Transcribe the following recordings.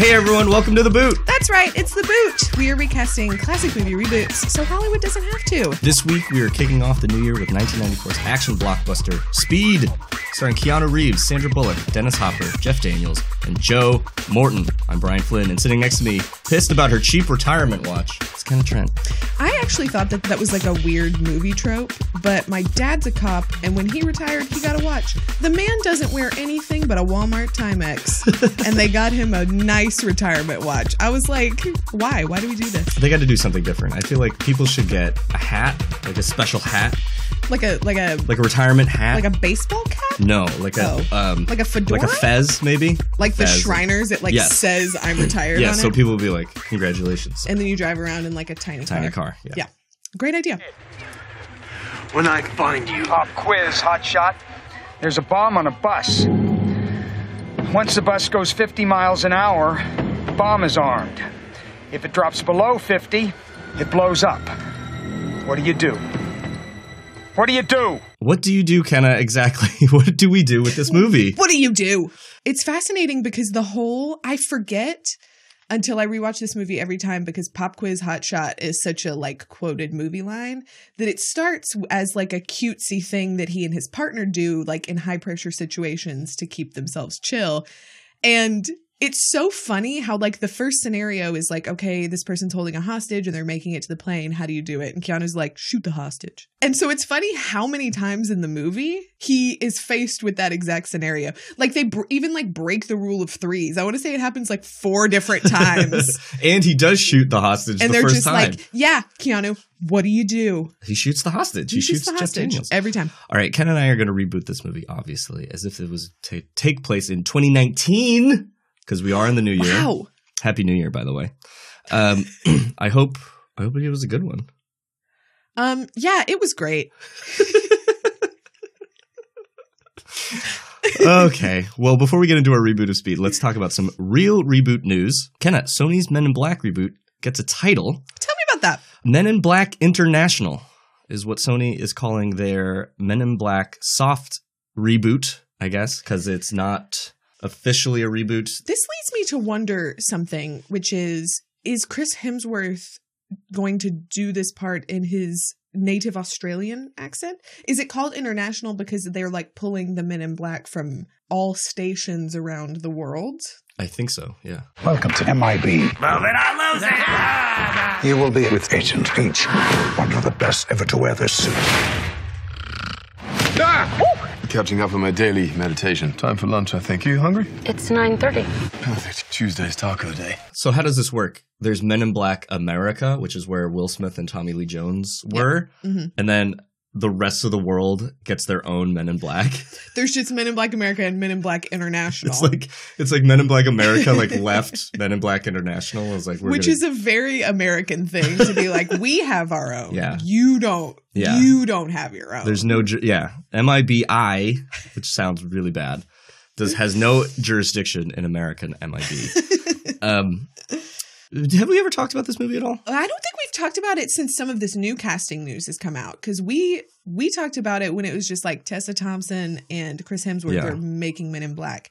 Hey everyone, welcome to The Boot. That's right, it's The Boot. We are recasting classic movie reboots so Hollywood doesn't have to. This week we are kicking off the new year with 1994's action blockbuster Speed, starring Keanu Reeves, Sandra Bullock, Dennis Hopper, Jeff Daniels, and Joe Morton. I'm Brian Flynn, and sitting next to me, pissed about her cheap retirement watch, it's Kenna Trent. I actually thought that that was like a weird movie trope, but my dad's a cop, and when he retired, he got a watch. The man doesn't wear anything but a Walmart Timex, and they got him a nice retirement watch. I was like, why? Why do we do this? They got to do something different. I feel like people should get a hat, like a special hat, Like a like a like a retirement hat. like a baseball cap? no, like a Oh. um, Like a fedora? like a fez, maybe. Like the Fez. Shriners, it like Yes. says I'm retired Yeah, on so it. people will be like, "Congratulations, and then you drive around in like a tiny, tiny car. car." Yeah. Yeah. Great idea. When I find you, Pop quiz, hotshot. There's a bomb on a bus. Once the bus goes 50 miles an hour, the bomb is armed. If it drops below 50, it blows up. What do you do? What do you do? What do you do, Kenna? Exactly. what do we do with this movie? What do you do? It's fascinating because the whole I forget until I rewatch this movie every time because Pop Quiz Hot Shot is such a like quoted movie line that it starts as like a cutesy thing that he and his partner do like in high pressure situations to keep themselves chill. And it's so funny how like the first scenario is like, okay, this person's holding a hostage and they're making it to the plane. How do you do it? And Keanu's like, shoot the hostage. And so it's funny how many times in the movie he is faced with that exact scenario. Like they br- even like break the rule of threes. I want to say it happens like four different times. and he does shoot the hostage and the they're just time. like, yeah, Keanu, what do you do? he shoots the hostage. He, shoots, the Jeff hostage Daniels. every time. All right, Ken and I are going to reboot this movie, obviously, as if it was to take place in 2019, because we are in the new year. Wow. Happy New Year, by the way. Um, I hope I hope it was a good one. Um, yeah, it was great. okay. Well, before we get into our reboot of Speed, let's talk about some real reboot news. Kenna, Sony's Men in Black reboot gets a title. Tell me about that. Men in Black International is what Sony is calling their Men in Black soft reboot, I guess, because it's not officially a reboot. This leads me to wonder something, which is is Chris Hemsworth going to do this part in his native Australian accent? Is it called international because they're like pulling the men in black from all stations around the world? I think so, yeah. Welcome to MIB. You will be with Agent H, one of the best ever to wear this suit. Catching up on my daily meditation. Time for lunch, I think. You hungry? It's 9:30. Perfect. Tuesday's taco day. So how does this work? There's Men in Black America, which is where Will Smith and Tommy Lee Jones were, Mhm. and then the rest of the world gets their own Men in Black. There's just Men in Black America and Men in Black International. It's like it's like Men in Black America like left Men in Black International. is like we're which gonna- is a very American thing to be like, we have our own. Yeah. You don't. Yeah. You don't have your own. there's no ju- yeah MIBI, which sounds really bad, does has no jurisdiction in American MIB. um, have we ever talked about this movie at all? I don't think we've talked about it since some of this new casting news has come out because we we talked about it when it was just like Tessa Thompson and Chris Hemsworth Yeah. are making Men in Black.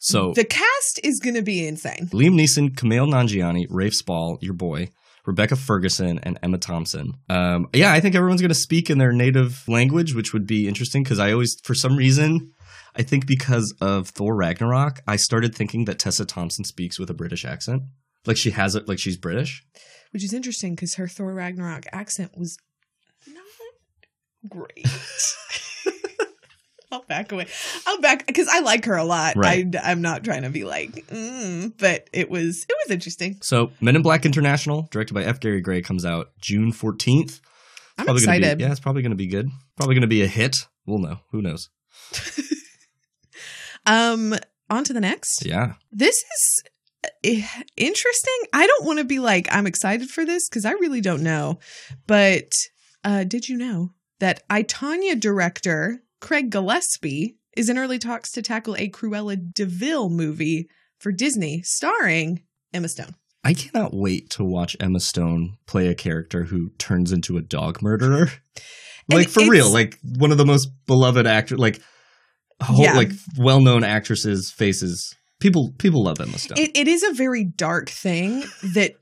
So The cast is going to be insane. Liam Neeson, Kumail Nanjiani, Rafe Spall, your boy, Rebecca Ferguson, and Emma Thompson. Um, yeah, I think everyone's going to speak in their native language, which would be interesting because I always, for some reason, I think because of Thor Ragnarok, I started thinking that Tessa Thompson speaks with a British accent. Like she has it, like she's British. Which is interesting because her Thor Ragnarok accent was not great. I'll back away. I'll back because I like her a lot. Right. I, I'm not trying to be like, mm, but it was it was interesting. So, Men in Black International, directed by F. Gary Gray, comes out June 14th. I'm Probably gonna be- excited. yeah, it's probably going to be good. Probably going to be a hit. We'll know. Who knows? Um, on to the next. Yeah. This is interesting. I don't want to be like I'm excited for this because I really don't know. But uh, did you know that I, Tonya director Craig Gillespie is in early talks to tackle a Cruella de Vil movie for Disney, starring Emma Stone. I cannot wait to watch Emma Stone play a character who turns into a dog murderer. Like for real, like one of the most beloved actors, like whole, Yeah. like well-known actresses' faces People people love Emma Stone. It, it is a very dark thing that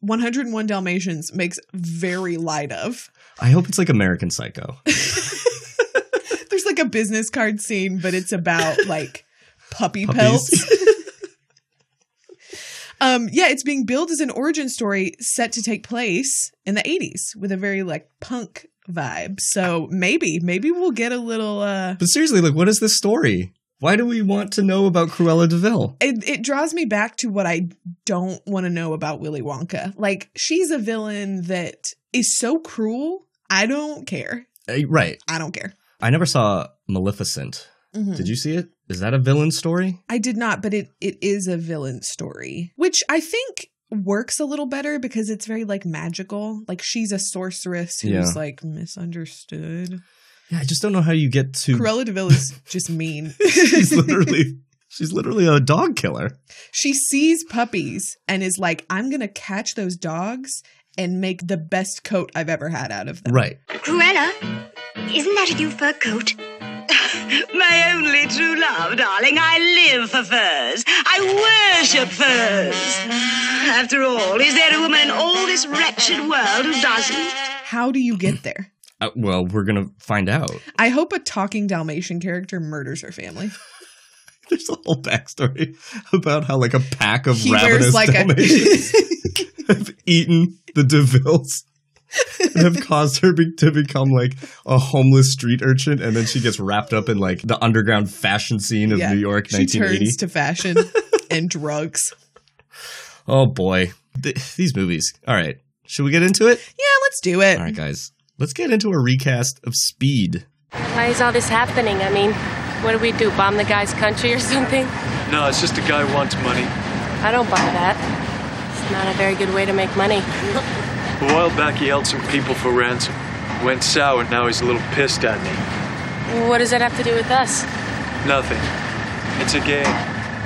101 Dalmatians makes very light of. I hope it's like American Psycho. There's like a business card scene, but it's about like puppy pelts. um, yeah, it's being billed as an origin story set to take place in the 80s with a very like punk vibe. So maybe, maybe we'll get a little uh But seriously, like, what is this story? Why do we want to know about Cruella de Vil? it, it draws me back to what I don't want to know about Willy Wonka. Like she's a villain that is so cruel. I don't care. Uh, right. I don't care. I never saw Maleficent. Mhm. Did you see it? Is that a villain story? I did not, but it it is a villain story, which I think works a little better because it's very like magical. Like she's a sorceress who's Yeah. like misunderstood. Yeah, I just don't know how you get to. Cruella de Vil is just mean. she's literally, she's literally a dog killer. she sees puppies and is like, "I'm gonna catch those dogs and make the best coat I've ever had out of them." Right. Cruella, isn't that a new fur coat? My only true love, darling. I live for furs. I worship furs. After all, is there a woman in all this wretched world who doesn't? How do you get there? Uh, well, we're gonna find out. I hope a talking Dalmatian character murders her family. There's a whole backstory about how like a pack of He ravenous like Dalmatians a have eaten the de Vils and have caused her be- to become like a homeless street urchin, and then she gets wrapped up in like the underground fashion scene of Yeah. New York, She 1980. turns to fashion and drugs. oh boy, Th- these movies. All right, should we get into it? Yeah, let's do it. All right, guys, let's get into a recast of Speed. Why is all this happening? I mean, what do we do? Bomb the guy's country or something? No, it's just a guy who wants money. I don't buy that. It's not a very good way to make money. A while back, he held some people for ransom. Went sour, and now he's a little pissed at me. What does that have to do with us? Nothing. It's a game.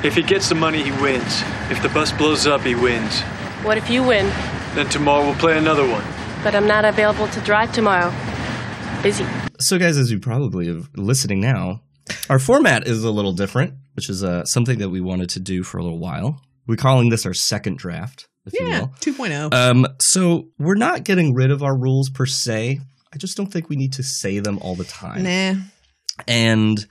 If he gets the money, he wins. If the bus blows up, he wins. What if you win, Then tomorrow we'll play another one. But I'm not available to drive tomorrow? Busy. So, guys, as you probably are listening now, our format is a little different, which is uh, something that we wanted to do for a little while. We're calling this our second draft, if you Yeah, will. 2.0. Um, so we're not getting rid of our rules per se. I just don't think we need to say them all the time. nah. And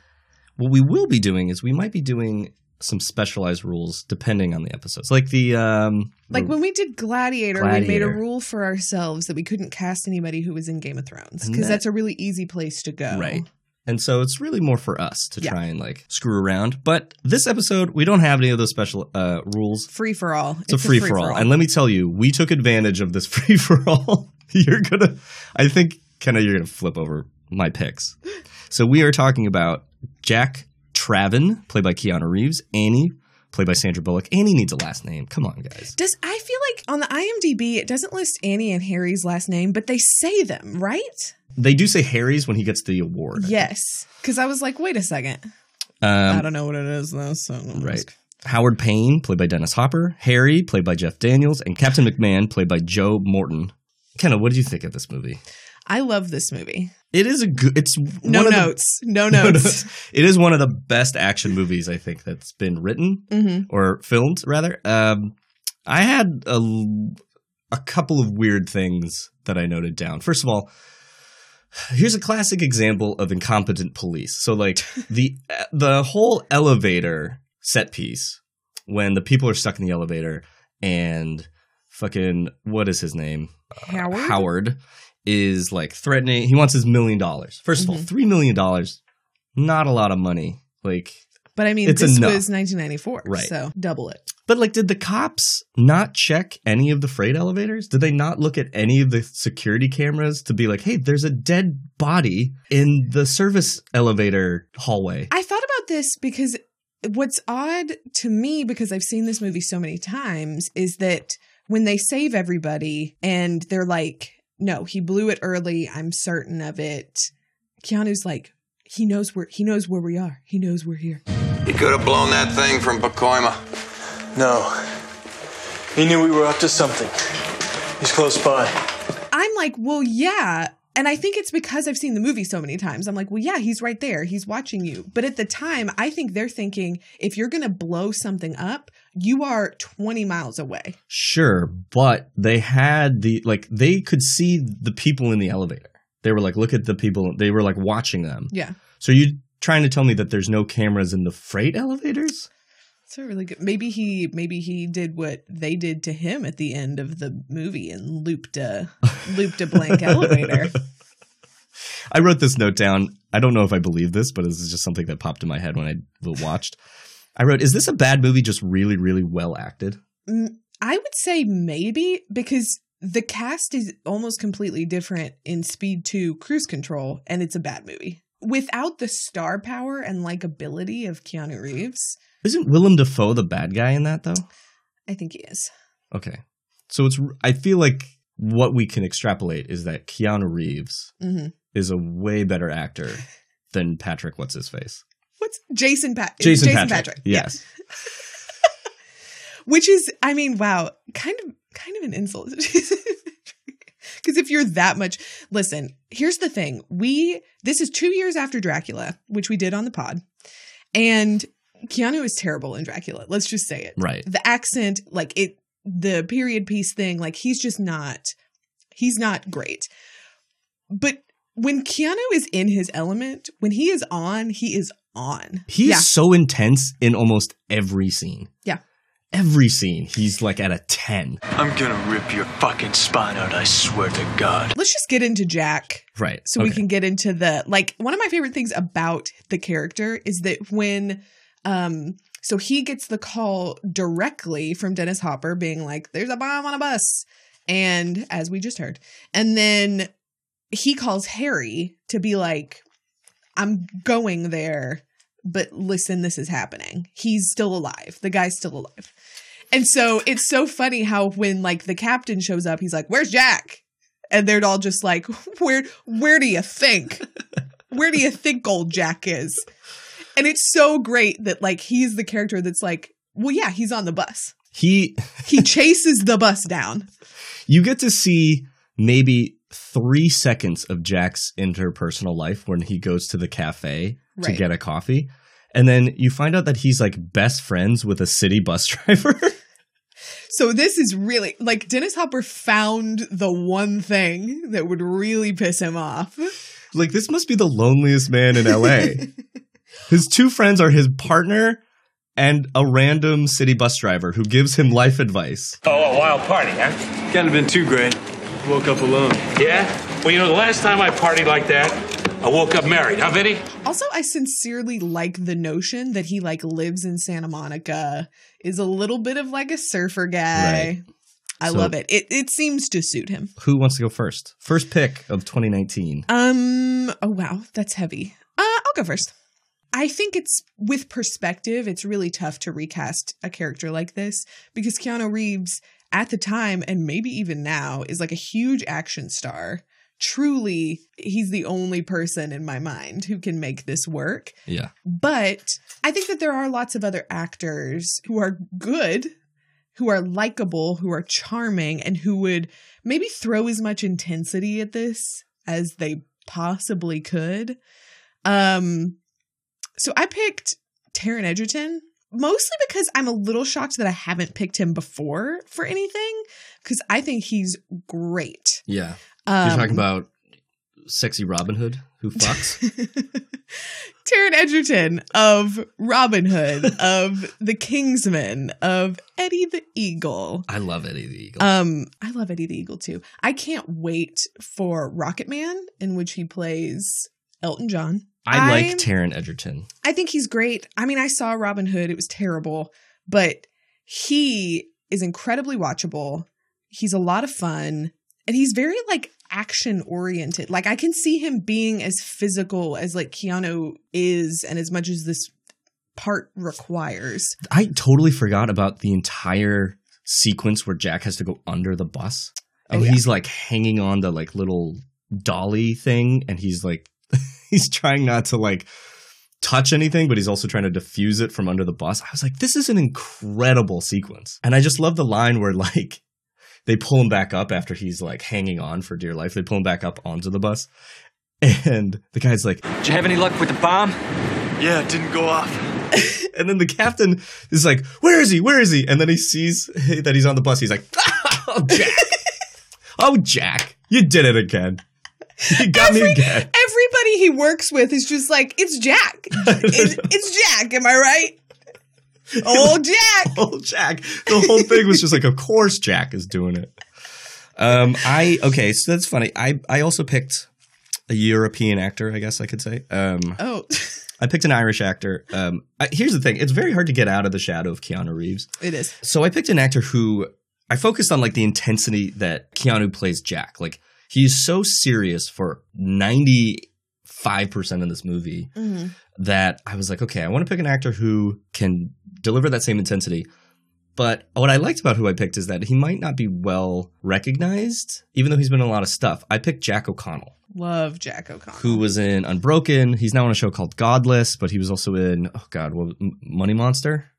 what we will be doing is we might be doing some specialized rules depending on the episodes. Like the um Like the- when we did Gladiator, we made a rule for ourselves that we couldn't cast anybody who was in Game of Thrones because that- that's a really easy place to go. Right. And so it's really more for us to Yeah. try and like screw around. But this episode, we don't have any of those special uh, rules. Free for all. It's, a free for all. And let me tell you, we took advantage of this free for all. you're gonna, I think, Kenna, you're gonna flip over my picks. So we are talking about Jack Traven, played by Keanu Reeves, Annie, played by Sandra Bullock. Annie needs a last name. Come on, guys. Does I feel like on the IMDb it doesn't list Annie and Harry's last name, but they say them, right? They do say Harry's when he gets the award. Yes. Because I was like, wait a second. I Um, don't know what it is though. So right. ask. Howard Payne, played by Dennis Hopper, Harry, played by Jeff Daniels, and Captain McMahon, played by Joe Morton. Kenna, what did you think of this movie? I love this movie. It is a good. It's No one of the- notes. no notes. It is one of the best action movies I think that's been written hmm or filmed, rather. Um, I had a, a couple of weird things that I noted down. First of all, here's a classic example of incompetent police. So, like the the whole elevator set piece when the people are stuck in the elevator and fucking what is his name? Howard. Howard is like threatening. He wants his million dollars. First of all, Mhm. three million dollars, not a lot of money. Like, But I mean, It's this enough. was 1994, Right. so double it. but like, did the cops not check any of the freight elevators? Did they not look at any of the security cameras to be like, hey, there's a dead body in the service elevator hallway? I thought about this because what's odd to me, because I've seen this movie so many times, is that when they save everybody and they're like, no, he blew it early, I'm certain of it. Keanu's like, he knows where he knows where we are. He knows we're here. He could have blown that thing from Pacoima. No. He knew we were up to something. He's close by. I'm like, well, yeah, And I think it's because I've seen the movie so many times. I'm like, well, yeah, he's right there. He's watching you. But at the time, I think they're thinking if you're going to blow something up, you are 20 miles away. Sure, but they had the like they could see the people in the elevator. They were like, look at the people. They were like watching them. Yeah. So you trying to tell me that there's no cameras in the freight elevators? It's a really good. Maybe he maybe he did what they did to him at the end of the movie and looped a looped a blank elevator. I wrote this note down. I don't know if I believe this, but this is just something that popped in my head when I watched. I wrote, "Is this a bad movie? Just really, really well acted?" Mm, I would say maybe because the cast is almost completely different in Speed 2 Cruise Control, and it's a bad movie. Without the star power and likability of Keanu Reeves, Isn't Willem Dafoe the bad guy in that though? I think he is. Okay, so it's. I feel like what we can extrapolate is that Keanu Reeves hmm is a way better actor than Patric. What's his face? What's Jason Pat? Jason, Jason Patric. Patric. Yeah. Yes. Which is, I mean, wow, kind of, kind of an insult. Because if you're that much, listen. Here's the thing: we this is two years after Dracula, which we did on the pod, and Keanu is terrible in Dracula. Let's just say it. Right. The accent, like it, the period piece thing, like he's just not, he's not great. But when Keanu is in his element, when he is on, he is on. He yeah. so intense in almost every scene. Yeah. Every scene, he's like at a 10. I'm gonna rip your fucking spine out, I swear to God. Let's just get into Jack Right. so we can get into the like one of my favorite things about the character is that when um so he gets the call directly from Dennis Hopper being like there's a bomb on a bus and as we just heard and then he calls Harry to be like I'm going there but listen this is happening he's still alive the guy's still alive and so it's so funny how when like the captain shows up he's like where's Jack? And they're all just like where where do you think? Where do you think old jack is? And it's so great that like he's the character that's like well yeah he's on the bus. He, he chases the bus down. You get to see maybe three seconds of Jack's interpersonal life when he goes to the cafe to get a coffee. And then you find out that he's like best friends with a city bus driver. So this is really like dennis hopper found the one thing that would really piss him off like, this must be the loneliest man in LA. his two friends are his partner and a random city bus driver who gives him life advice. Oh, a wild party, huh? Can't have been too great. Woke up alone. Yeah? Well, you know, the last time I partied like that, I woke up married, huh, Vinny? also i sincerely like the notion that he like lives in santa monica is a little bit of like a surfer guy Right. i So- love it. it it seems to suit him Who wants to go first? First pick of 2019. Um. Oh wow, that's heavy. Uh, I'll go first. I think it's with perspective. It's really tough to recast a character like this because Keanu Reeves at the time and maybe even now is like a huge action star. Truly, he's the only person in my mind who can make this work. Yeah. But I think that there are lots of other actors who are good, who are likable, who are charming, and who would maybe throw as much intensity at this as they possibly could. Um so I picked Taron Egerton mostly because I'm a little shocked that I haven't picked him before for anything cuz I think he's great. Yeah. Um, You're talking about sexy Robin Hood who fucks? Taron Egerton of Robin Hood, of The Kingsman, of Eddie the Eagle. I love Eddie the Eagle. Um, I love Eddie the Eagle too. I can't wait for Rocketman, in which he plays Elton John. I like I'm- Taron Egerton. I think he's great. I mean, I saw Robin Hood, it was terrible, but he is incredibly watchable. He's a lot of fun, and he's very like action oriented. Like I can see him being as physical as like Keanu is and as much as this part requires. I totally forgot about the entire sequence where Jack has to go under the bus. And Oh, yeah. he's like hanging on the like little dolly thing and he's like he's trying not to like touch anything, but he's also trying to diffuse it from under the bus. I was like, this is an incredible sequence. And I just love the line where like they pull him back up after he's like hanging on for dear life. They pull him back up onto the bus. And the guy's like, Did you have any luck with the bomb? Yeah, it didn't go off. and then the captain is like, Where is he? Where is he? And then he sees that he's on the bus. He's like, Oh, Jack. oh, Jack. You did it again. You got me again. Everybody he works with is just like, it's Jack. It's, it's Jack. Am I right? Old Jack. Old Jack. The whole thing was just like, of course Jack is doing it. Um, I okay, so that's funny. I I also picked a European actor, I guess I could say. Um, Oh, I picked an Irish actor. Um, I, here's the thing: it's very hard to get out of the shadow of Keanu Reeves. it is. So I picked an actor who I focused on like the intensity that Keanu plays Jack. Like he's so serious for ninety five percent of this movie Mm-hmm. that I was like, okay, I want to pick an actor who can deliver that same intensity. But what I liked about who I picked is that he might not be well recognized, even though he's been in a lot of stuff. I picked Jack O'Connell, Love Jack O'Connell. who was in Unbroken. He's now on a show called Godless, but he was also in oh god, what, Money Monster.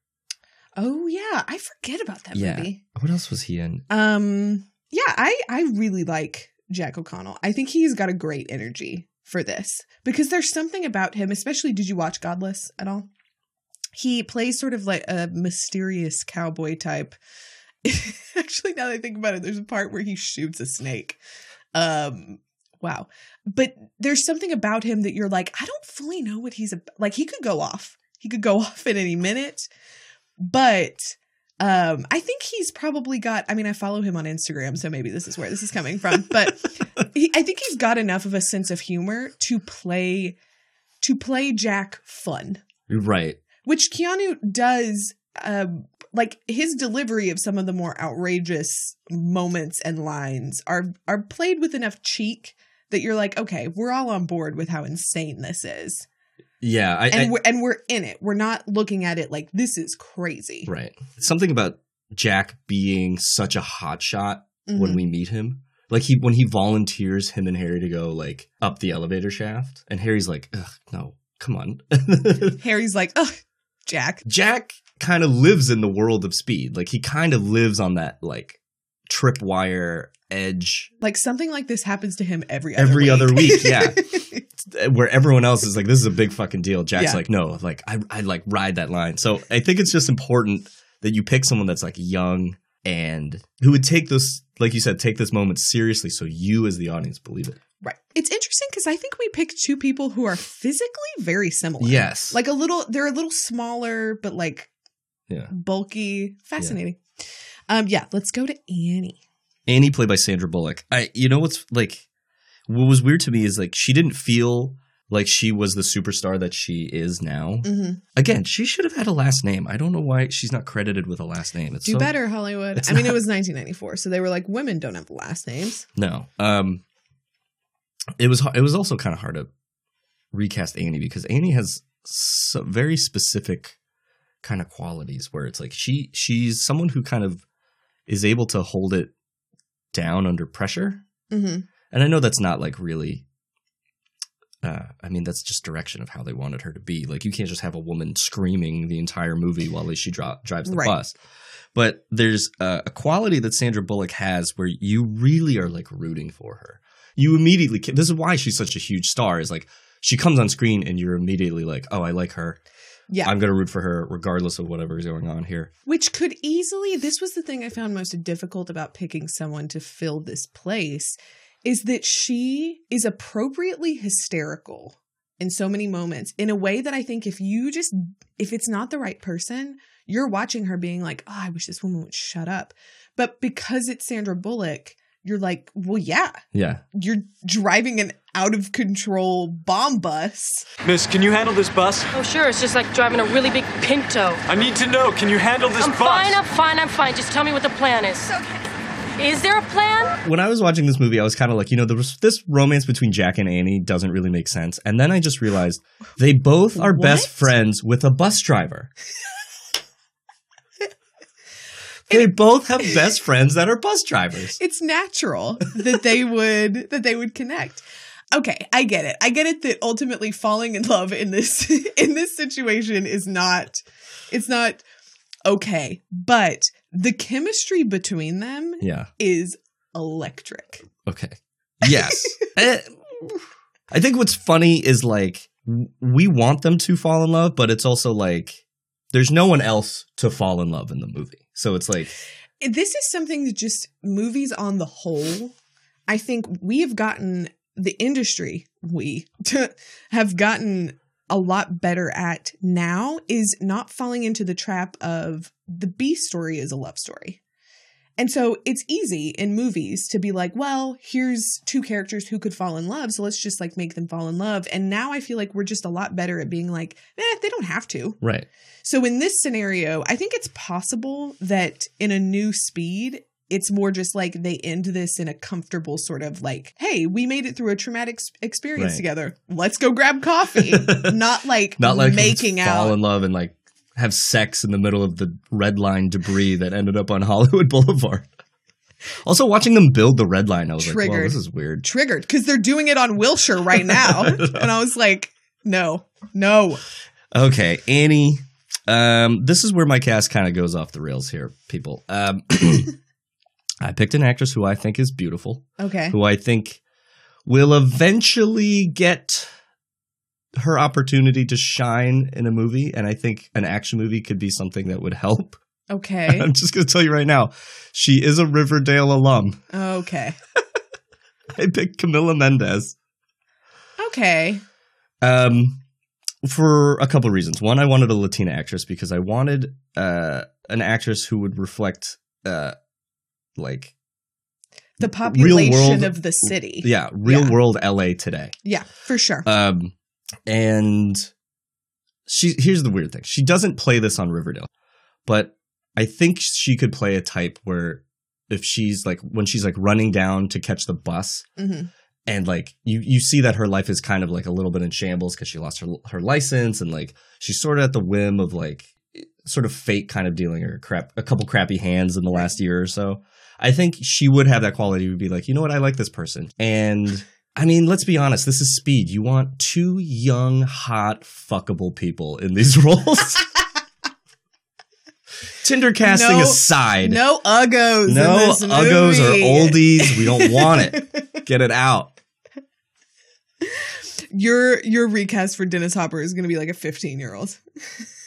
Oh yeah, I forget about that yeah. movie. What else was he in? Um, yeah, I I really like Jack O'Connell. I think he's got a great energy for this because there's something about him. Especially, did you watch Godless at all? He plays sort of like a mysterious cowboy type. Actually, now that I think about it, there's a part where he shoots a snake. Um, wow. But there's something about him that you're like, I don't fully know what he's about. Like, he could go off. He could go off at any minute. But um, I think he's probably got. I mean, I follow him on Instagram, so maybe this is where this is coming from. But he, I think he's got enough of a sense of humor to play to play Jack fun, Right. which Keanu does. Um, like his delivery of some of the more outrageous moments and lines are are played with enough cheek that you're like, okay, we're all on board with how insane this is, Yeah. I, and I- we're and we're in it. We're not looking at it like this is crazy. Right. Something about Jack being such a hotshot when Mhm. we meet him. Like he when he volunteers him and Harry to go like up the elevator shaft, and Harry's like, Ugh, "No, come on." Harry's like, ugh, Jack. Jack kind of lives in the world of speed. Like he kind of lives on that like tripwire edge Like something like this happens to him every other every week. other week. Yeah. Where everyone else is like, this is a big fucking deal. Jack's Yeah. like, no, like I, I like ride that line. So I think it's just important that you pick someone that's like young and who would take this, like you said, take this moment seriously so you as the audience believe it. Right. It's interesting because I think we picked two people who are physically very similar. Yes. Like a little, they're a little smaller, but like Yeah. bulky. Fascinating. Um, yeah, let's go to Annie. Annie played by Sandra Bullock. I you know what's like what was weird to me is like she didn't feel like she was the superstar that she is now. Mhm. Again, she should have had a last name. I don't know why she's not credited with a last name. It's Do so- better, Hollywood. I mean, it was 1994, so they were like, women don't have last names. No. Um it was it was also kind of hard to recast Annie because Annie has so very specific kind of qualities where it's like she she's someone who kind of is able to hold it down under pressure. Mm-hmm. And I know that's not like really uh, I mean, that's just direction of how they wanted her to be. Like, you can't just have a woman screaming the entire movie while she dro- drives the Right. bus. But there's a, a quality that Sandra Bullock has where you really are like rooting for her. You immediately, ca- this is why she's such a huge star, is like she comes on screen and you're immediately like, oh, I like her. Yeah. I'm going to root for her regardless of whatever is going on here. Which could easily, this was the thing I found most difficult about picking someone to fill this place, is that she is appropriately hysterical in so many moments in a way that I think if you just, if it's not the right person, you're watching her being like, oh, I wish this woman would shut up. But because it's Sandra Bullock, you're like, well, yeah, Yeah. you're driving an out of control bomb bus. Miss, can you handle this bus? Oh, sure. It's just like driving a really big Pinto. I need to know, can you handle this I'm bus? fine. I'm fine. I'm fine. Just tell me what the plan is. Is there a plan? when I was watching this movie, I was kind of like, you know, there was this romance between Jack and Annie doesn't really make sense. And then I just realized they both are best friends with a bus driver. they both have best friends that are bus drivers. it's natural that they would that they would connect okay i get it i get it that ultimately falling in love in this in this situation is not it's not okay but The chemistry between them Yeah. is electric. Okay. Yes. Eh, I think what's funny is like we want them to fall in love, but it's also like there's no one else to fall in love in the movie. So it's like This is something that just movies on the whole, I think we have gotten the industry, we have gotten a lot better at now is not falling into the trap of the B story is a love story. And so it's easy in movies to be like, well, here's two characters who could fall in love, so let's just like make them fall in love. And now I feel like we're just a lot better at being like, eh, they don't have to. right. So in this scenario, I think it's possible that in a new speed, it's more just like they end this in a comfortable sort of like, hey, we made it through a traumatic experience Right. together. Let's go grab coffee. Not like Not like making let's fall out. in love and like have sex in the middle of the red line debris that ended up on Hollywood Boulevard. Also, watching them build the red line, I was like, "Well, this is weird." Triggered because they're doing it on Wilshire right now. and I was like, no, no. Okay, Annie. Um, this is where my cast kind of goes off the rails here, people. Um, I picked an actress who I think is beautiful, Okay. who I think will eventually get her opportunity to shine in a movie, and I think an action movie could be something that would help. Okay. I'm just going to tell you right now, she is a Riverdale alum. Okay. I picked Camila Mendes. Okay. Um, for a couple of reasons. One, I wanted a Latina actress because I wanted uh, an actress who would reflect, uh, like, The population of the city. yeah, real Yeah. world LA today. Yeah, for sure. Um, and she here's the weird thing: she doesn't play this on Riverdale, but I think she could play a type where if she's like when she's like running down to catch the bus, hmm and like you you see that her life is kind of like a little bit in shambles because she lost her her license and like she's sort of at the whim of like sort of fate kind of dealing her crap a couple crappy hands in the last year or so. I think she would have that quality to be like, you know what, I like this person. And I mean, let's be honest, this is speed. You want two young, hot, fuckable people in these roles. Tinder casting No- aside. No uggos. in No uggos or oldies. We don't want it. Get it out. your your recast for Dennis Hopper is going to be like a 15 year old.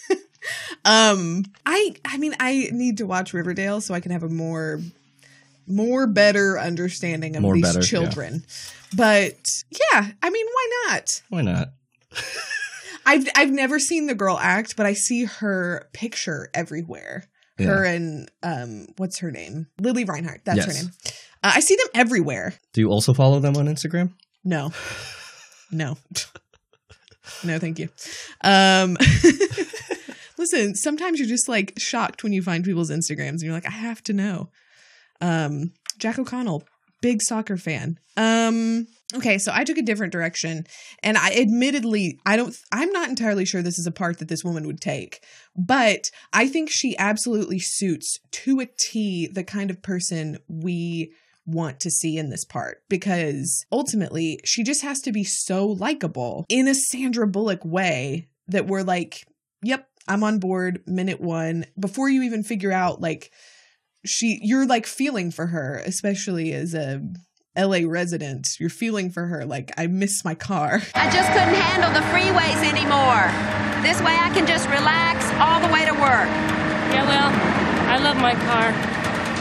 um, I I mean I need to watch Riverdale so I can have a more more better understanding of More these better, yeah. But yeah, I mean, why not? Why not? I've I've never seen the girl act, but I see her picture everywhere. Yeah. Her and um, what's her name? Lili Reinhart. That's her name. Uh, I see them everywhere. Do you also follow them on Instagram? No. No. no, thank you. Um Listen, sometimes you're just like shocked when you find people's Instagrams and you're like, I have to know. Um Jack O'Connell, big soccer fan. Um okay, so I took a different direction and I admittedly I don't I'm not entirely sure this is a part that this woman would take, but I think she absolutely suits to a T the kind of person we want to see in this part because ultimately she just has to be so likable in a Sandra Bullock way that we're like, yep, I'm on board minute one before you even figure out like she you're like feeling for her, especially as a LA resident. You're feeling for her like I miss my car. I just couldn't handle the freeways anymore. This way I can just relax all the way to work. Yeah, well, I love my car.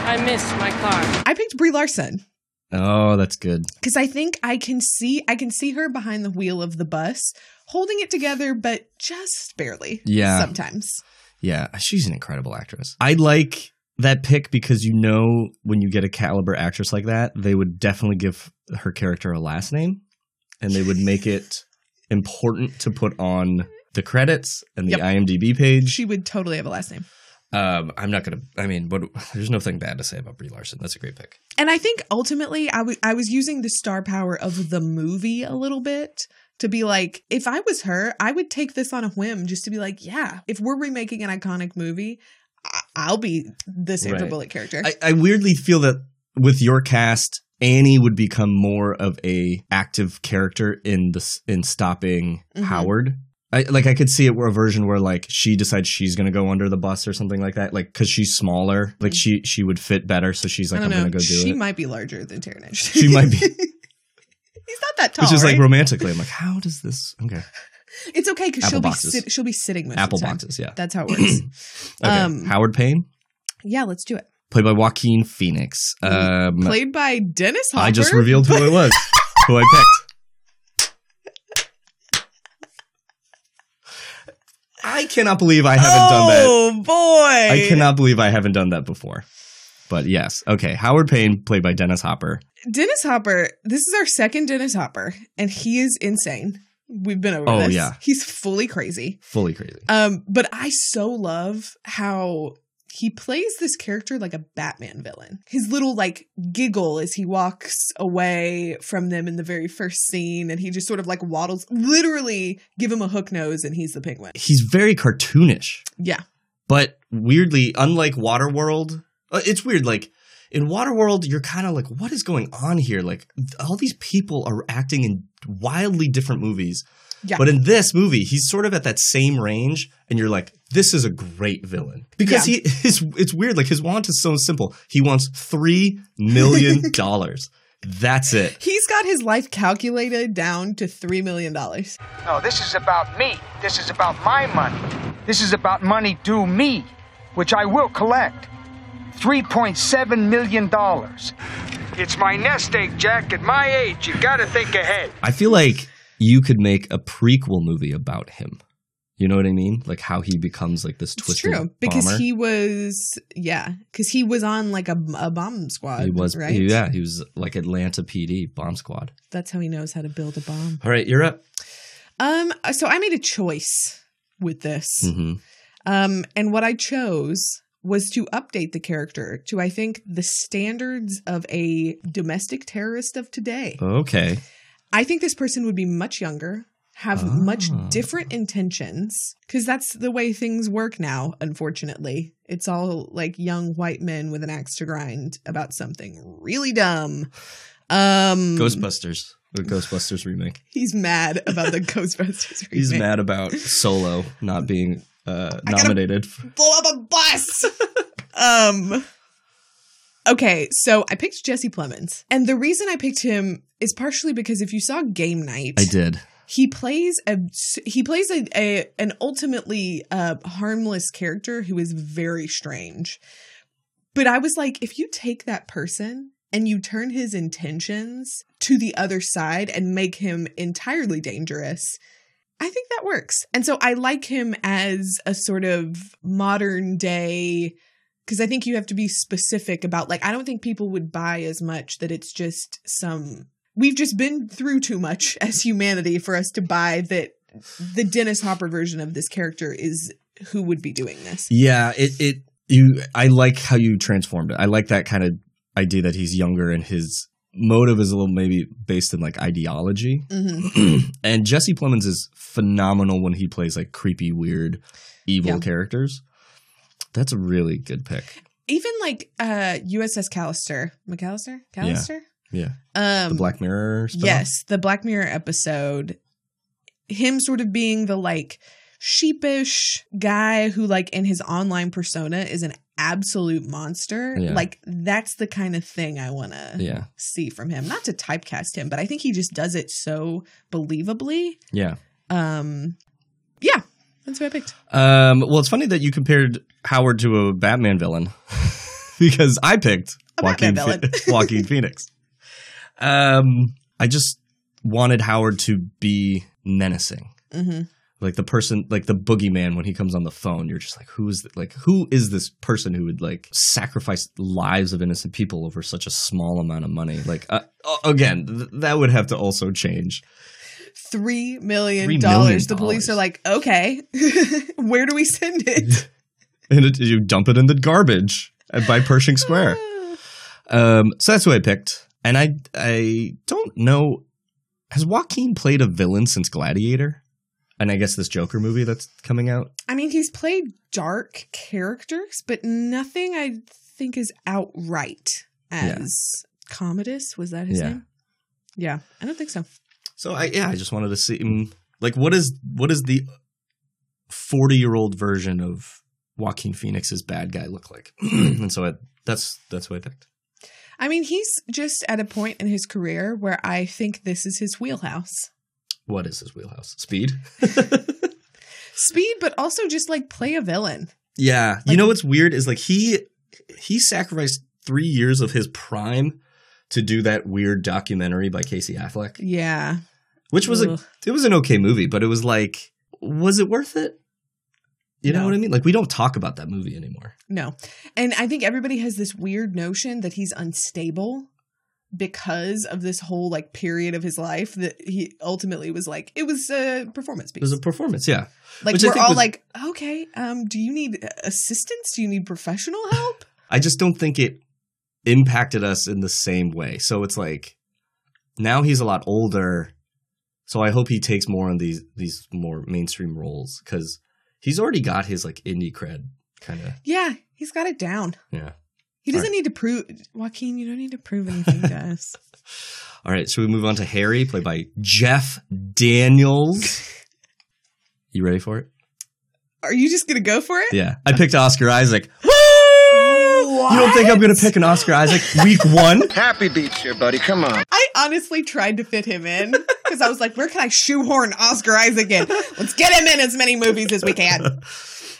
I miss my car. I picked Brie Larson. Oh, that's good. because I think I can see I can see her behind the wheel of the bus, holding it together, but just barely. Yeah. sometimes. Yeah, she's an incredible actress. I like that pick because you know when you get a caliber actress like that, they would definitely give her character a last name and they would make it important to put on the credits and the Yep. IMDb page. She would totally have a last name. Um, I'm not gonna. I mean, but there's nothing bad to say about Brie Larson. That's a great pick. And I think ultimately, I was using the star power of the movie a little bit to be like, if I was her, I would take this on a whim just to be like, yeah, if we're remaking an iconic movie, I- I'll be the Sandra Right. Bullock character. I, I weirdly feel that with your cast, Annie would become more of a active character in the in stopping Mhm. Howard. I like I could see it where a version where like she decides she's gonna go under the bus or something like that, like because she's smaller, like she she would fit better, so she's like I I'm know. gonna go do she it. might be larger than Taron Egerton. She might be, He's not that tall. which is like romantically. I'm like, how does this? Okay, It's okay because she'll be sit- she'll be sitting most Apple boxes, yeah. That's how it works. okay. Um, Howard Payne, yeah, let's do it. played by Joaquin Phoenix. Um, Played by Dennis Hopper. I just revealed who it was, who I picked. I cannot believe I haven't done that. Oh boy! I cannot believe I haven't done that before. But yes, okay. Howard Payne, played by Dennis Hopper. Dennis Hopper. This is our second Dennis Hopper, and he is insane. We've been over Oh, this. yeah. he's fully crazy. Fully crazy. Um, but I so love how he plays this character like a Batman villain. His little like giggle as he walks away from them in the very first scene, and he just sort of like waddles. Literally, give him a hook nose, and he's the penguin. He's very cartoonish, Yeah, but weirdly, unlike Waterworld, uh, it's weird. Like in Waterworld, you're kind of like, what is going on here? Like all these people are acting in wildly different movies. Yeah. But in this movie, he's sort of at that same range, and you're like, this is a great villain because Yeah. he his it's weird. Like his want is so simple. He wants three million dollars. That's it. he's got his life calculated down to three million dollars. No, this is about me. This is about my money. This is about money due me, which I will collect. $3.7 million. It's my nest egg, Jack. At my age, you gotta think ahead. I feel like you could make a prequel movie about him. You know what I mean? Like how he becomes like this It's twisted true because he was yeah because he was on like a, a bomb squad. He was right. he- yeah, he was like Atlanta PD bomb squad. That's how he knows how to build a bomb. All right, you're up. Um, so I made a choice with this. hmm Um, and what I chose was to update the character to I think the standards of a domestic terrorist of today. Okay. I think this person would be much younger, have much Ah. different intentions, because that's the way things work now, unfortunately. It's all like young white men with an axe to grind about something really dumb. Um Ghostbusters. The Ghostbusters remake. He's mad about the Ghostbusters remake. He's mad about Solo not being uh, nominated. blow up a bus. um Okay, so I picked Jesse Plemons. And the reason I picked him is partially because if you saw Game Night, I did. he plays a he plays a, a an ultimately uh harmless character who is very strange. But I was like if you take that person and you turn his intentions to the other side and make him entirely dangerous, I think that works. And so I like him as a sort of modern day because I think you have to be specific about like I don't think people would buy as much that it's just some we've just been through too much as humanity for us to buy that the Dennis Hopper version of this character is who would be doing this. Yeah, it it you I like how you transformed it. I like that kind of idea that he's younger and his motive is a little maybe based in like ideology. hmm and Jesse Plemons is phenomenal when he plays like creepy, weird, evil Yeah. characters. That's a really good pick. Even like uh USS Callister, McAllister, Callister. Yeah. Um, the Black Mirror stuff. Yes, the Black Mirror episode. Him sort of being the like sheepish guy who like in his online persona is an absolute monster. Yeah. Like that's the kind of thing I want to Yeah. see from him. Not to typecast him, but I think he just does it so believably. Yeah. Um yeah, that's what I picked. Um, well, it's funny that you compared Howard to a Batman villain because I picked A Joaquin, Joaquin Phoenix. Um, I just wanted Howard to be menacing. hmm like the person like the boogeyman when he comes on the phone you're just like who is like who is this person who would like sacrifice lives of innocent people over such a small amount of money? Like uh, again th- that would have to also change. Three million $3 million. The police are like, okay, where do we send it? and it, you dump it in the garbage by Pershing Square. Um so that's who I picked. And I I don't know has Joaquin played a villain since Gladiator and I guess this Joker movie that's coming out I mean, he's played dark characters, but nothing I think is outright as Commodus. Was that his Yeah. name? Yeah, I don't think so. So I yeah, I just wanted to see mm, like what is what is the forty year old version of Joaquin Phoenix's bad guy look like? and so I, that's that's what I picked. I mean, he's just at a point in his career where I think this is his wheelhouse. What is his wheelhouse? Speed. Speed, but also just like play a villain. Yeah, you know what's weird is like he he sacrificed three years of his prime to do that weird documentary by Casey Affleck, Yeah. which was a it was an okay movie, but it was like, was it worth it? You know what I mean? Like we don't talk about that movie anymore. No. And I think everybody has this weird notion that he's unstable because of this whole like period of his life that he ultimately was like it was a performance It was a performance, yeah. Like Which we're all was- like, okay, um, do you need assistance? Do you need professional help? I just don't think it impacted us in the same way. So it's like now he's a lot older, so I hope he takes more on these these more mainstream roles because he's already got his like indie cred kind of yeah, he's got it down. yeah. He doesn't need to prove Joaquin, you don't need to prove anything to us. All right, so we move on to Harry, played by Jeff Daniels? You ready for it? Are you just gonna go for it? Yeah, I picked Oscar Isaac. Woo! You don't think I'm going to pick an Oscar Isaac week one? Happy beats here, buddy. Come on. I honestly tried to fit him in because I was like, where can I shoehorn Oscar Isaac in? Let's get him in as many movies as we can.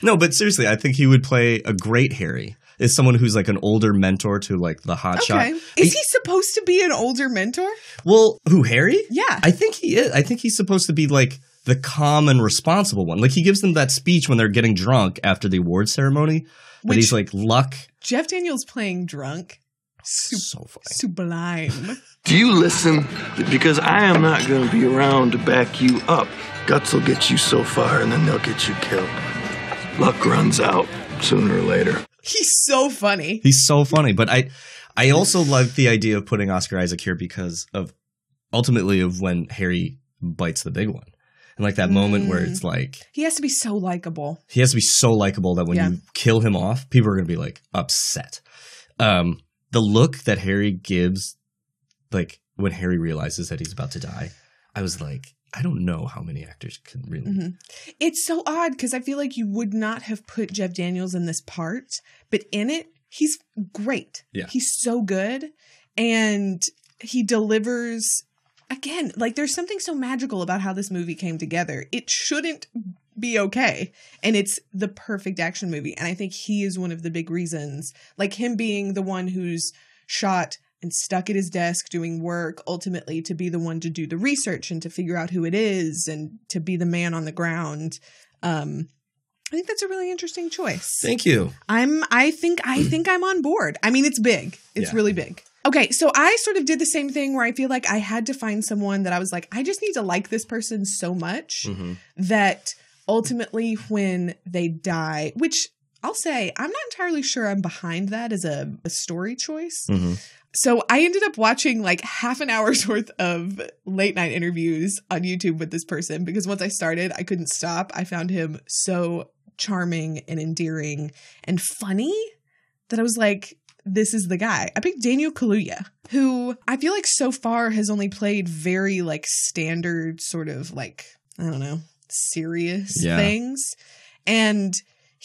No, but seriously, I think he would play a great Harry. Is someone who's like an older mentor to like the hot Okay. shot. Is he supposed to be an older mentor? Well, who Harry? Yeah. I think he is. I think he's supposed to be like the calm and responsible one. Like he gives them that speech when they're getting drunk after the award ceremony. But Which- he's like luck. Jeff Daniels playing drunk. Su- So funny. Sublime. Do you listen? Because I am not going to be around to back you up. Guts will get you so far, and then they'll get you killed. Luck runs out sooner or later. He's so funny. He's so funny. But I, I also like the idea of putting Oscar Isaac here because of ultimately of when Harry bites the big one, and like that moment where Mm. it's like He has to be so likable. he has to be so likable that when Yeah. you kill him off, people are going to be like upset. Um, the look that Harry gives, like when Harry realizes that he's about to die, I was like, I don't know how many actors can really. Mhm. It's so odd because I feel like you would not have put Jeff Daniels in this part, but in it, he's great. Yeah. He's so good. And he delivers again, like there's something so magical about how this movie came together. It shouldn't be okay. And it's the perfect action movie. And I think he is one of the big reasons, like him being the one who's shot and stuck at his desk doing work, ultimately to be the one to do the research and to figure out who it is and to be the man on the ground. Um, I think that's a really interesting choice. Thank you. I'm I think I think I'm on board. I mean it's big. It's Yeah. really big. Okay, so I sort of did the same thing where I feel like I had to find someone that I was like I just need to like this person so much Mm-hmm. that ultimately when they die, which I'll say I'm not entirely sure I'm behind that as a, a story choice. Mm-hmm. So I ended up watching like half an hour's worth of late night interviews on YouTube with this person because once I started, I couldn't stop. I found him so charming and endearing and funny that I was like, this is the guy. I picked Daniel Kaluuya, who I feel like so far has only played very like standard sort of like, I don't know, serious Yeah. things. And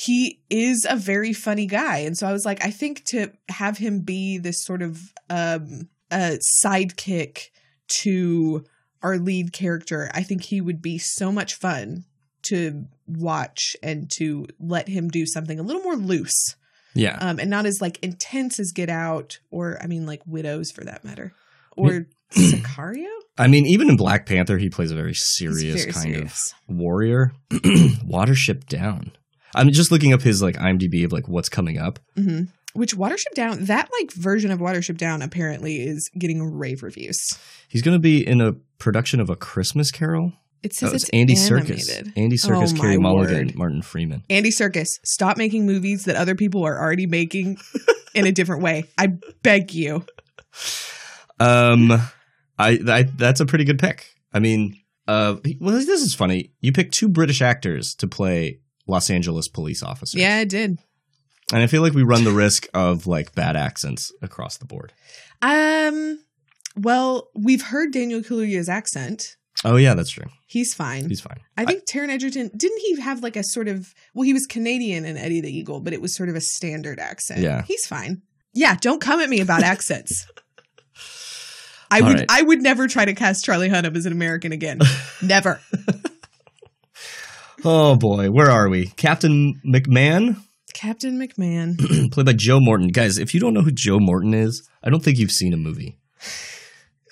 he is a very funny guy. And so I was like, I think to have him be this sort of um a sidekick to our lead character, I think he would be so much fun to watch and to let him do something a little more loose. Yeah. Um and not as like intense as Get Out or I mean like Widows for that matter. Or Sicario? I mean, even in Black Panther, he plays a very serious very kind serious. of warrior. Watership Down. I'm just looking up his like IMDb of like what's coming up. hmm Which Watership Down, that like version of Watership Down apparently is getting rave reviews. He's going to be in a production of A Christmas Carol. It says That was it's Andy. Serkis. Andy Serkis, Oh, Carey Mulligan, word. Martin Freeman. Andy Serkis, stop making movies that other people are already making in a different way. I beg you. Um, I, I that's a pretty good pick. I mean, uh, well, this is funny. You pick two British actors to play Los Angeles police officers. Yeah, I did. and I feel like we run the risk of like bad accents across the board. Um, well, we've heard Daniel Kaluuya's accent. Oh yeah, that's true. He's fine. He's fine. I think Taron Egerton didn't he have like a sort of well he was Canadian in Eddie the Eagle, but it was sort of a standard accent. Yeah. he's fine. Yeah, don't come at me about accents. I All would right. I would never try to cast Charlie Hunnam as an American again. never. Oh boy, where are we? Captain McMahon, Captain McMahon. played by Joe Morton. Guys, if you don't know who Joe Morton is, I don't think you've seen a movie.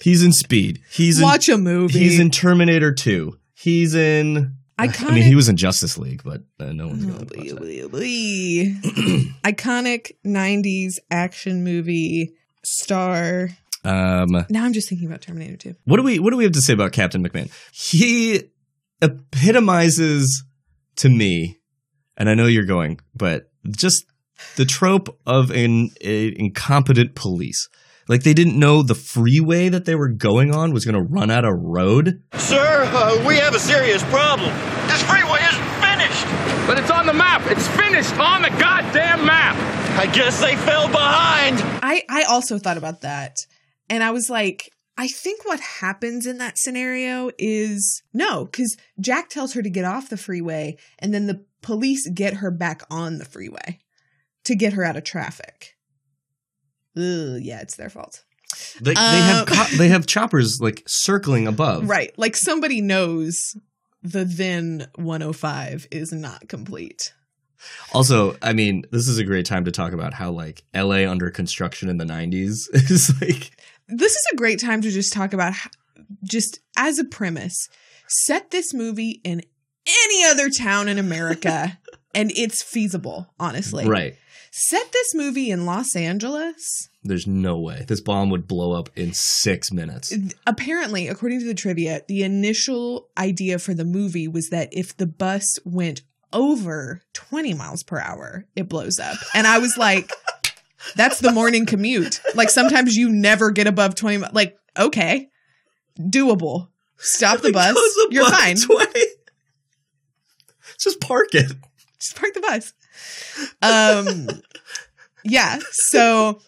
He's in Speed. He's Watch in, a movie. He's in Terminator 2. He's in. I mean, he was in Justice League, but uh, no one's going to watch that. Wee. Iconic 90s action movie star. Um, Now I'm just thinking about Terminator 2. what do we What do we have to say about Captain McMahon? He epitomizes to me, and I know you're going, but just the trope of an a incompetent police. Like they didn't know the freeway that they were going on was going to run out of road. Sir, uh, we have a serious problem. This freeway isn't finished. But it's on the map. It's finished on the goddamn map. I guess they fell behind. I I also thought about that. And I was like, I think what happens in that scenario is no, because Jack tells her to get off the freeway, and then the police get her back on the freeway to get her out of traffic. Ugh, yeah, it's their fault. They, they have Um, co- they have choppers like circling above. Right. Like somebody knows the then 105 is not complete. Also, I mean, this is a great time to talk about how like LA under construction in the 90s is like This is a great time to just talk about how, just as a premise, set this movie in any other town in America and it's feasible, honestly. right. Set this movie in Los Angeles. There's no way this bomb would blow up in 6 minutes. Apparently, according to the trivia, the initial idea for the movie was that if the bus went over 20 miles per hour, it blows up. And I was like, that's the morning commute. Like sometimes you never get above 20 mi- like okay. Doable. Stop the bus. You're fine. 20. Just park it. Just park the bus. Um yeah, so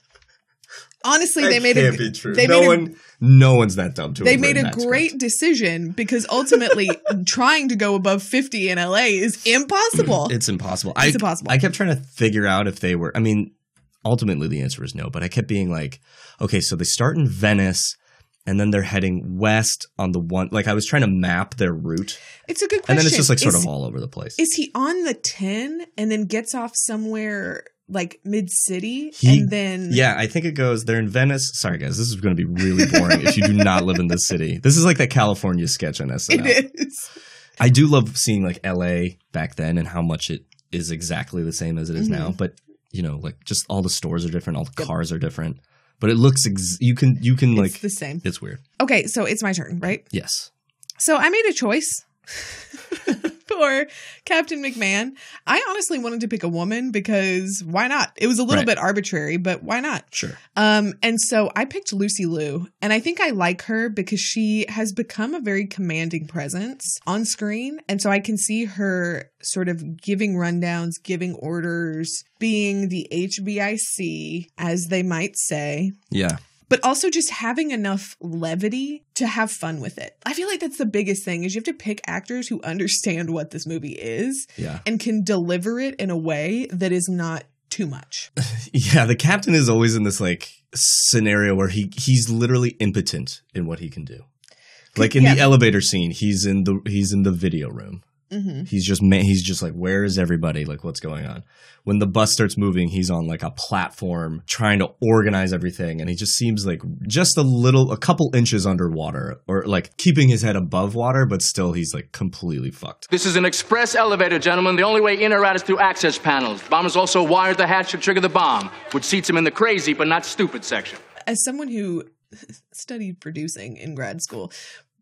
honestly they made can't a be true. they no made a- one no one's that dumb to they made a that script. great decision because ultimately trying to go above 50 in LA is impossible. It's impossible. It's I, impossible. I kept trying to figure out if they were. I mean, ultimately the answer is no. But I kept being like, okay, so they start in Venice, and then they're heading west on the one. Like I was trying to map their route, It's a good question. and then it's just like sort Is- of all over the place. Is he on the 10 and then gets off somewhere like mid city and then yeah, I think it goes. They're in Venice. Sorry, guys, this is going to be really boring if you do not live in this city. This is like that California sketch on SNL. it is. I do love seeing like LA back then and how much it is exactly the same as it is Mhm. now. But you know, like just all the stores are different, all the cars are different. But it looks ex- you can you can It's like the same. It's weird. Okay, so it's my turn, right? Yes. So I made a choice for Captain McMahon. I honestly wanted to pick a woman because why not? It was a little Right. bit arbitrary, but why not? Sure. Um, and so I picked Lucy Liu, and I think I like her because she has become a very commanding presence on screen. And so I can see her sort of giving rundowns, giving orders, being the HBIC, as they might say Yeah. But also just having enough levity to have fun with it. I feel like that's the biggest thing is you have to pick actors who understand what this movie is Yeah. and can deliver it in a way that is not too much. Yeah, the captain is always in this like scenario where he he's literally impotent in what he can do. Like in the elevator scene, he's in the he's in the video room. Mhm. He's just ma- he's just like where is everybody? Like what's going on? When the bus starts moving, he's on like a platform trying to organize everything and he just seems like just a little a couple inches underwater or like keeping his head above water but still he's like completely fucked. This is an express elevator, gentlemen. The only way in or out is through access panels. The bomber's also wired the hatch to trigger the bomb, which seats him in the crazy but not stupid section. As someone who studied producing in grad school,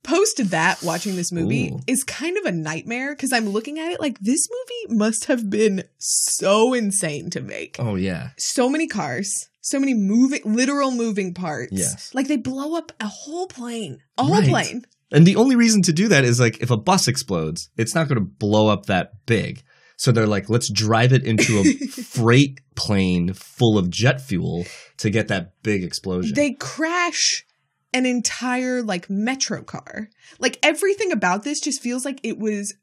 posted that watching this movie Ooh. is kind of a nightmare because I'm looking at it like this movie must have been so insane to make. Oh yeah. so many cars, so many moving, literal moving parts. Yes. Like they blow up a whole plane, a whole Right. plane. And the only reason to do that is like if a bus explodes, it's not going to blow up that big. So they're like, let's drive it into a freight plane full of jet fuel to get that big explosion. They crash an entire like metro car. Like everything about this just feels like it was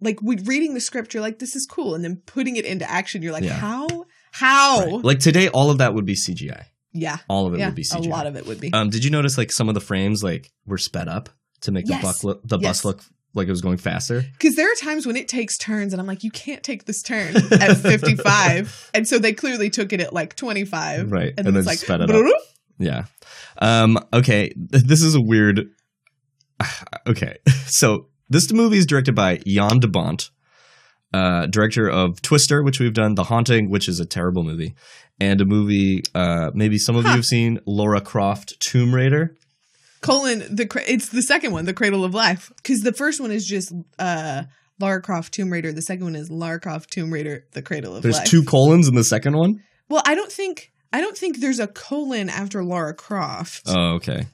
like we reading the script, you're like, this is cool. And then putting it into action, you're like, Yeah. how? How? Right. Like today, all of that would be CGI. Yeah. All of it Yeah, would be CGI. A lot of it would be. Um, did you notice like some of the frames like were sped up to make Yes. the buck look, the Yes. bus look like it was going faster? Because there are times when it takes turns, and I'm like, you can't take this turn at 55. and so they clearly took it at like 25. Right. And, And it's then like, sped it up. Yeah. Um, okay. This is a weird. Okay. So this movie is directed by Jan de Bont, uh, director of Twister, which we've done, The Haunting, which is a terrible movie, and a movie uh, maybe some of you have seen, Lara Croft, Tomb Raider. colon the cra- it's the second one the cradle of life because the first one is just uh lara croft tomb raider the second one is lara croft tomb raider the cradle of Life. There's two colons in the second one. well i don't think i don't think there's a colon after lara croft Oh, okay.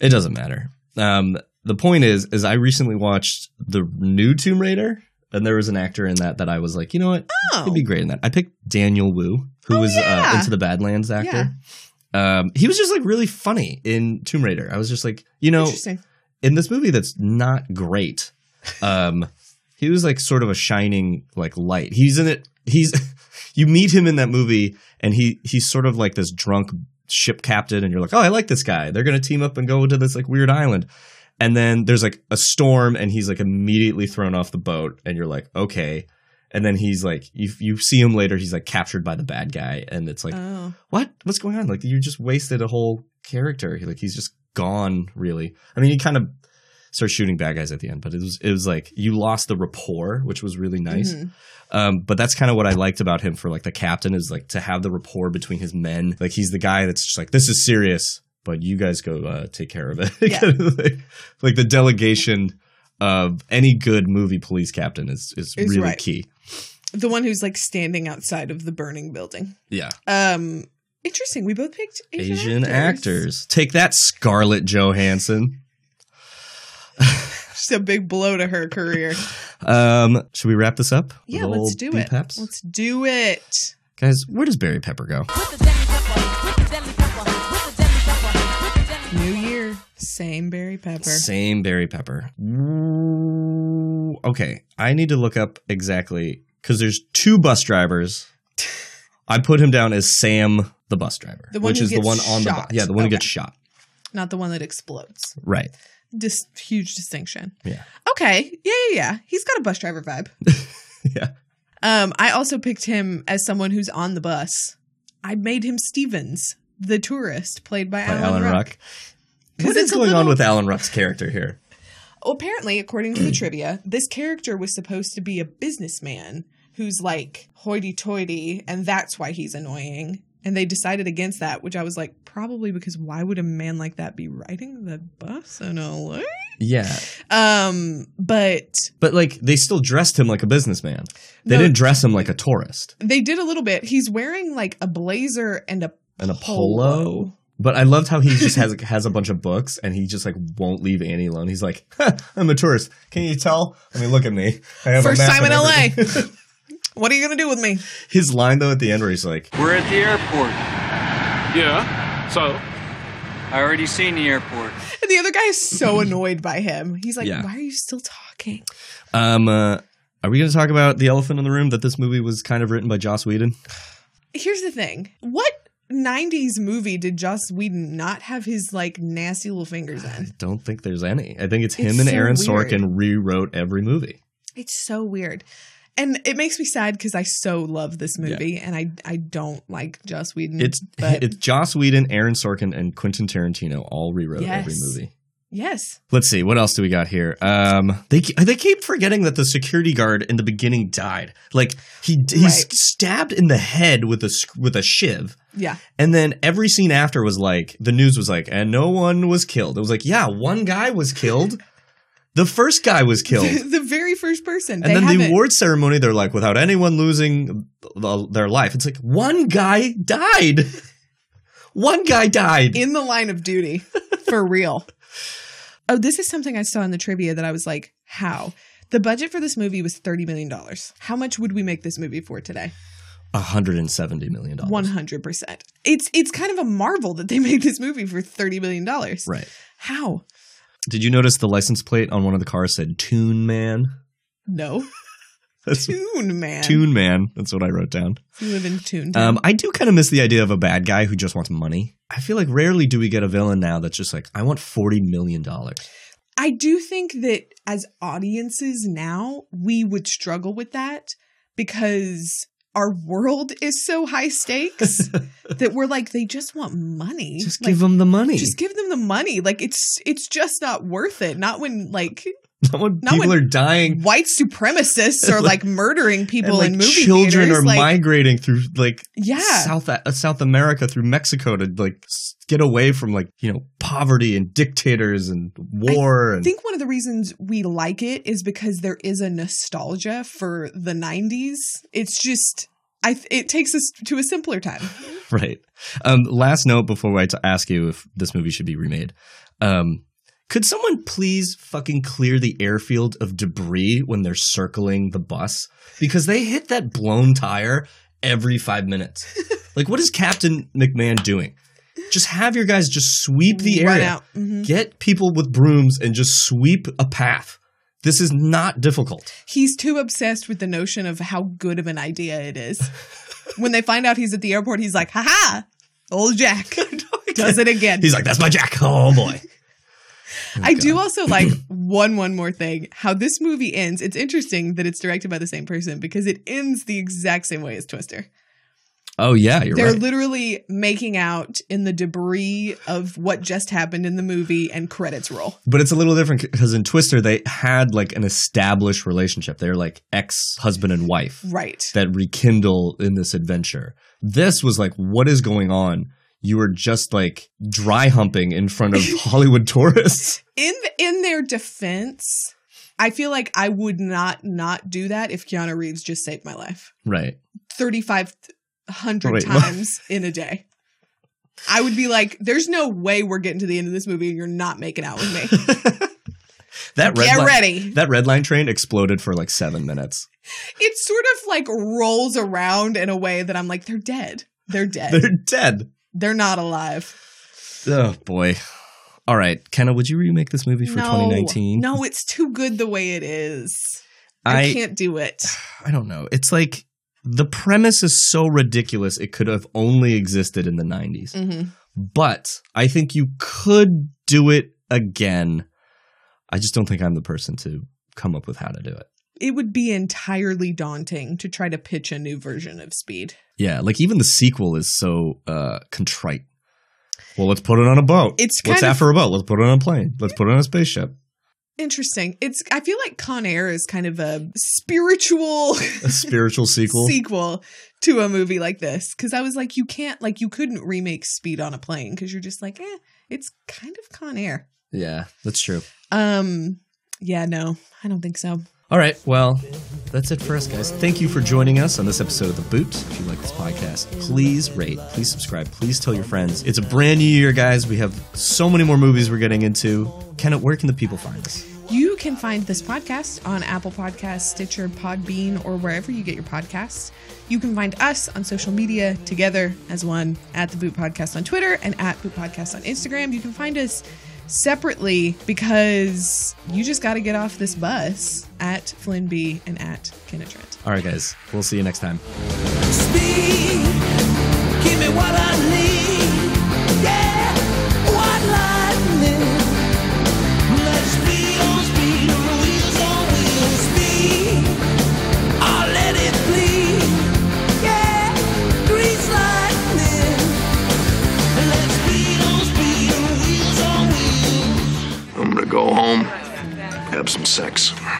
It doesn't matter. Um, the point is, is I recently watched the new Tomb Raider, and there was an actor in that that I was like, you know what, Oh. he'd be great in that. I picked Daniel Wu, who was uh, yeah. into the Badlands actor. Um, he was just like really funny in Tomb Raider. I was just like, you know, in this movie that's not great. Um, he was like sort of a shining like light. He's in it. He's you meet him in that movie, and he he's sort of like this drunk ship captain, and you're like, oh, I like this guy. They're gonna team up and go to this like weird island. And then there's like a storm, and he's like immediately thrown off the boat, and you're like, okay. And then he's like, you you see him later. He's like captured by the bad guy, and it's like, oh what? What's going on? Like you just wasted a whole character. He- Like he's just gone. Really. I mean, he kind of starts shooting bad guys at the end, but it was it was like you lost the rapport, which was really nice. Mhm. Um, but that's kind of what I liked about him for like the captain is like to have the rapport between his men. Like he's the guy that's just like this is serious, but you guys go uh, take care of it. Yeah. Like, like the delegation of any good movie police captain is is Is really right. key. the one who's like standing outside of the burning building Yeah. um interesting we both picked asian, Asian actors. actors. Take that, Scarlett Johansson. just a big blow to her career Um, should we wrap this up? yeah let's do it Peps? let's do it Guys, where does Barry Pepper go? new year same Barry pepper Same Barry Pepper. Ooh, Okay, I need to look up exactly because there's two bus drivers. I put him down as Sam, the bus driver, The one which who is the one on the bus. yeah, the one who gets shot. not the one that explodes Right. Dis- huge distinction Yeah. okay yeah yeah yeah he's got a bus driver vibe Yeah. um i also picked him as someone who's on the bus i made him stevens the tourist played by, By alan, Alan ruck, Ruck. What is going on with Alan Ruck's character here? Well, apparently, according to the trivia, this character was supposed to be a businessman who's like hoity toity, and that's why he's annoying. And they decided against that, which I was like, probably because why would a man like that be riding the bus in LA? Yeah. Um, but But like they still dressed him like a businessman. They No. didn't dress him like a tourist. they did a little bit. He's wearing like a blazer and a And a polo. But I loved how he just has has a bunch of books and he just like won't leave Annie alone. He's like, "Huh, I'm a tourist. Can you tell? I mean, look at me. I have a First time in LA. everything." what are you gonna do with me? His line though at the end where he's like, We're at the airport. Yeah. So? I already seen the airport. And the other guy is so annoyed by him. He's like, Yeah. why are you still talking? um, uh, are we going to talk about the elephant in the room that this movie was kind of written by Joss Whedon? here's the thing what 90s movie did joss whedon not have his like nasty little fingers in Don't think there's any. I think it's him It's and so Aaron weird. Sorkin rewrote every movie. it's so weird and it makes me sad because i so love this movie and i i don't like joss whedon It's but it's Joss Whedon, Aaron Sorkin, and Quentin Tarantino all rewrote every movie. yes Let's see what else do we got here. Um, they they keep forgetting that the security guard in the beginning died. Like he he's Right. stabbed in the head with a with a shiv, yeah and then every scene after was like the news was like, and no one was killed. It was like, yeah, one guy was killed. The first guy was killed. the very first person And they then the haven't- award ceremony, they're like, without anyone losing their life. It's like one guy died. one guy died. in the line of duty for real oh this is something i saw in the trivia that i was like how the budget for this movie was $30 million how much would we make this movie for today 170 million dollars. One hundred percent. It's it's kind of a marvel that they made this movie for thirty million dollars. Right. How? Did you notice the license plate on one of the cars said Tune Man? No. That's Toon Man. Tune Man. That's what I wrote down. You live in Toon. Um, I do kind of miss the idea of a bad guy who just wants money. I feel like rarely do we get a villain now that's just like, I want $40 million. I do think that as audiences now, we would struggle with that because our world is so high stakes that we're like they just want money. Just Like, give them the money. Just give them the money. Like it's it's just not worth it. Not when like Not when not people when are dying. white supremacists are like, murdering people and, in like, movie children theaters. are like, migrating through like Yeah. South uh, South America through Mexico to like get away from like you know poverty and dictators and war I and think one of the reasons we like it is because there is a nostalgia for the 90s. It's just I it takes us to a simpler time. right. Um, last note before I t- ask you if this movie should be remade. Um, could someone please fucking clear the airfield of debris when they're circling the bus? Because they hit that blown tire every five minutes. like, what is Captain McMahon doing? Just have your guys just sweep the area. out. Mhm. Get people with brooms and just sweep a path. This is not difficult. He's too obsessed with the notion of how good of an idea it is. when they find out he's at the airport, he's like, haha, old Jack does it again. He's like, that's my Jack. Oh boy. I do also like one one more thing. How this movie ends. It's interesting that it's directed by the same person because it ends the exact same way as Twister. Oh yeah, you're They're right. literally making out in the debris of what just happened in the movie, and credits roll. But it's a little different because in Twister they had like an established relationship. They're like ex husband and wife Right. that rekindle in this adventure. This was like, what is going on? You were just like dry humping in front of Hollywood tourists. In in their defense, I feel like I would not not do that if Keanu Reeves just saved my life Right. thirty five hundred Wait, what? times in a day. I would be like, "There's no way we're getting to the end of this movie and you're not making out with me." That red Get line, ready. That red line train exploded for like seven minutes. it sort of like rolls around in a way that I'm like, "They're dead. They're dead. They're dead. They're not alive." Oh boy. All right, Kenna, would you remake this movie for no, 2019? No, it's too good the way it is. I, I- can't do it. I don't know. It's like the premise is so ridiculous it could have only existed in the 90s. hmm But I think you could do it again. I just don't think I'm the person to come up with how to do it. It would be entirely daunting to try to pitch a new version of Speed. Yeah, like even the sequel is so uh contrite. Well, let's put it on a boat. It's What's after a boat? Let's put it on a plane. Let's put it on a spaceship. Interesting. It's I feel like Con Air is kind of a spiritual A spiritual sequel. sequel to a movie like this cuz I was like you can't like you couldn't remake Speed on a plane cuz you're just like, "Eh, it's kind of Con Air." Yeah, that's true. Um yeah, no. I don't think so. All right, well, that's it for us, guys. Thank you for joining us on this episode of The Boot. If you like this podcast, please rate, please subscribe, please tell your friends. It's a brand new year, guys. We have so many more movies we're getting into. Kenneth, where can the people find us? You can find this podcast on Apple Podcasts, Stitcher, Podbean, or wherever you get your podcasts. You can find us on social media together as one at the Boot Podcast on Twitter and at Boot Podcast on Instagram. You can find us separately because you just got to get off this bus at Flynn B and at Kenna Trent. All right, guys. We'll see you next time. Speed, go home, have some sex.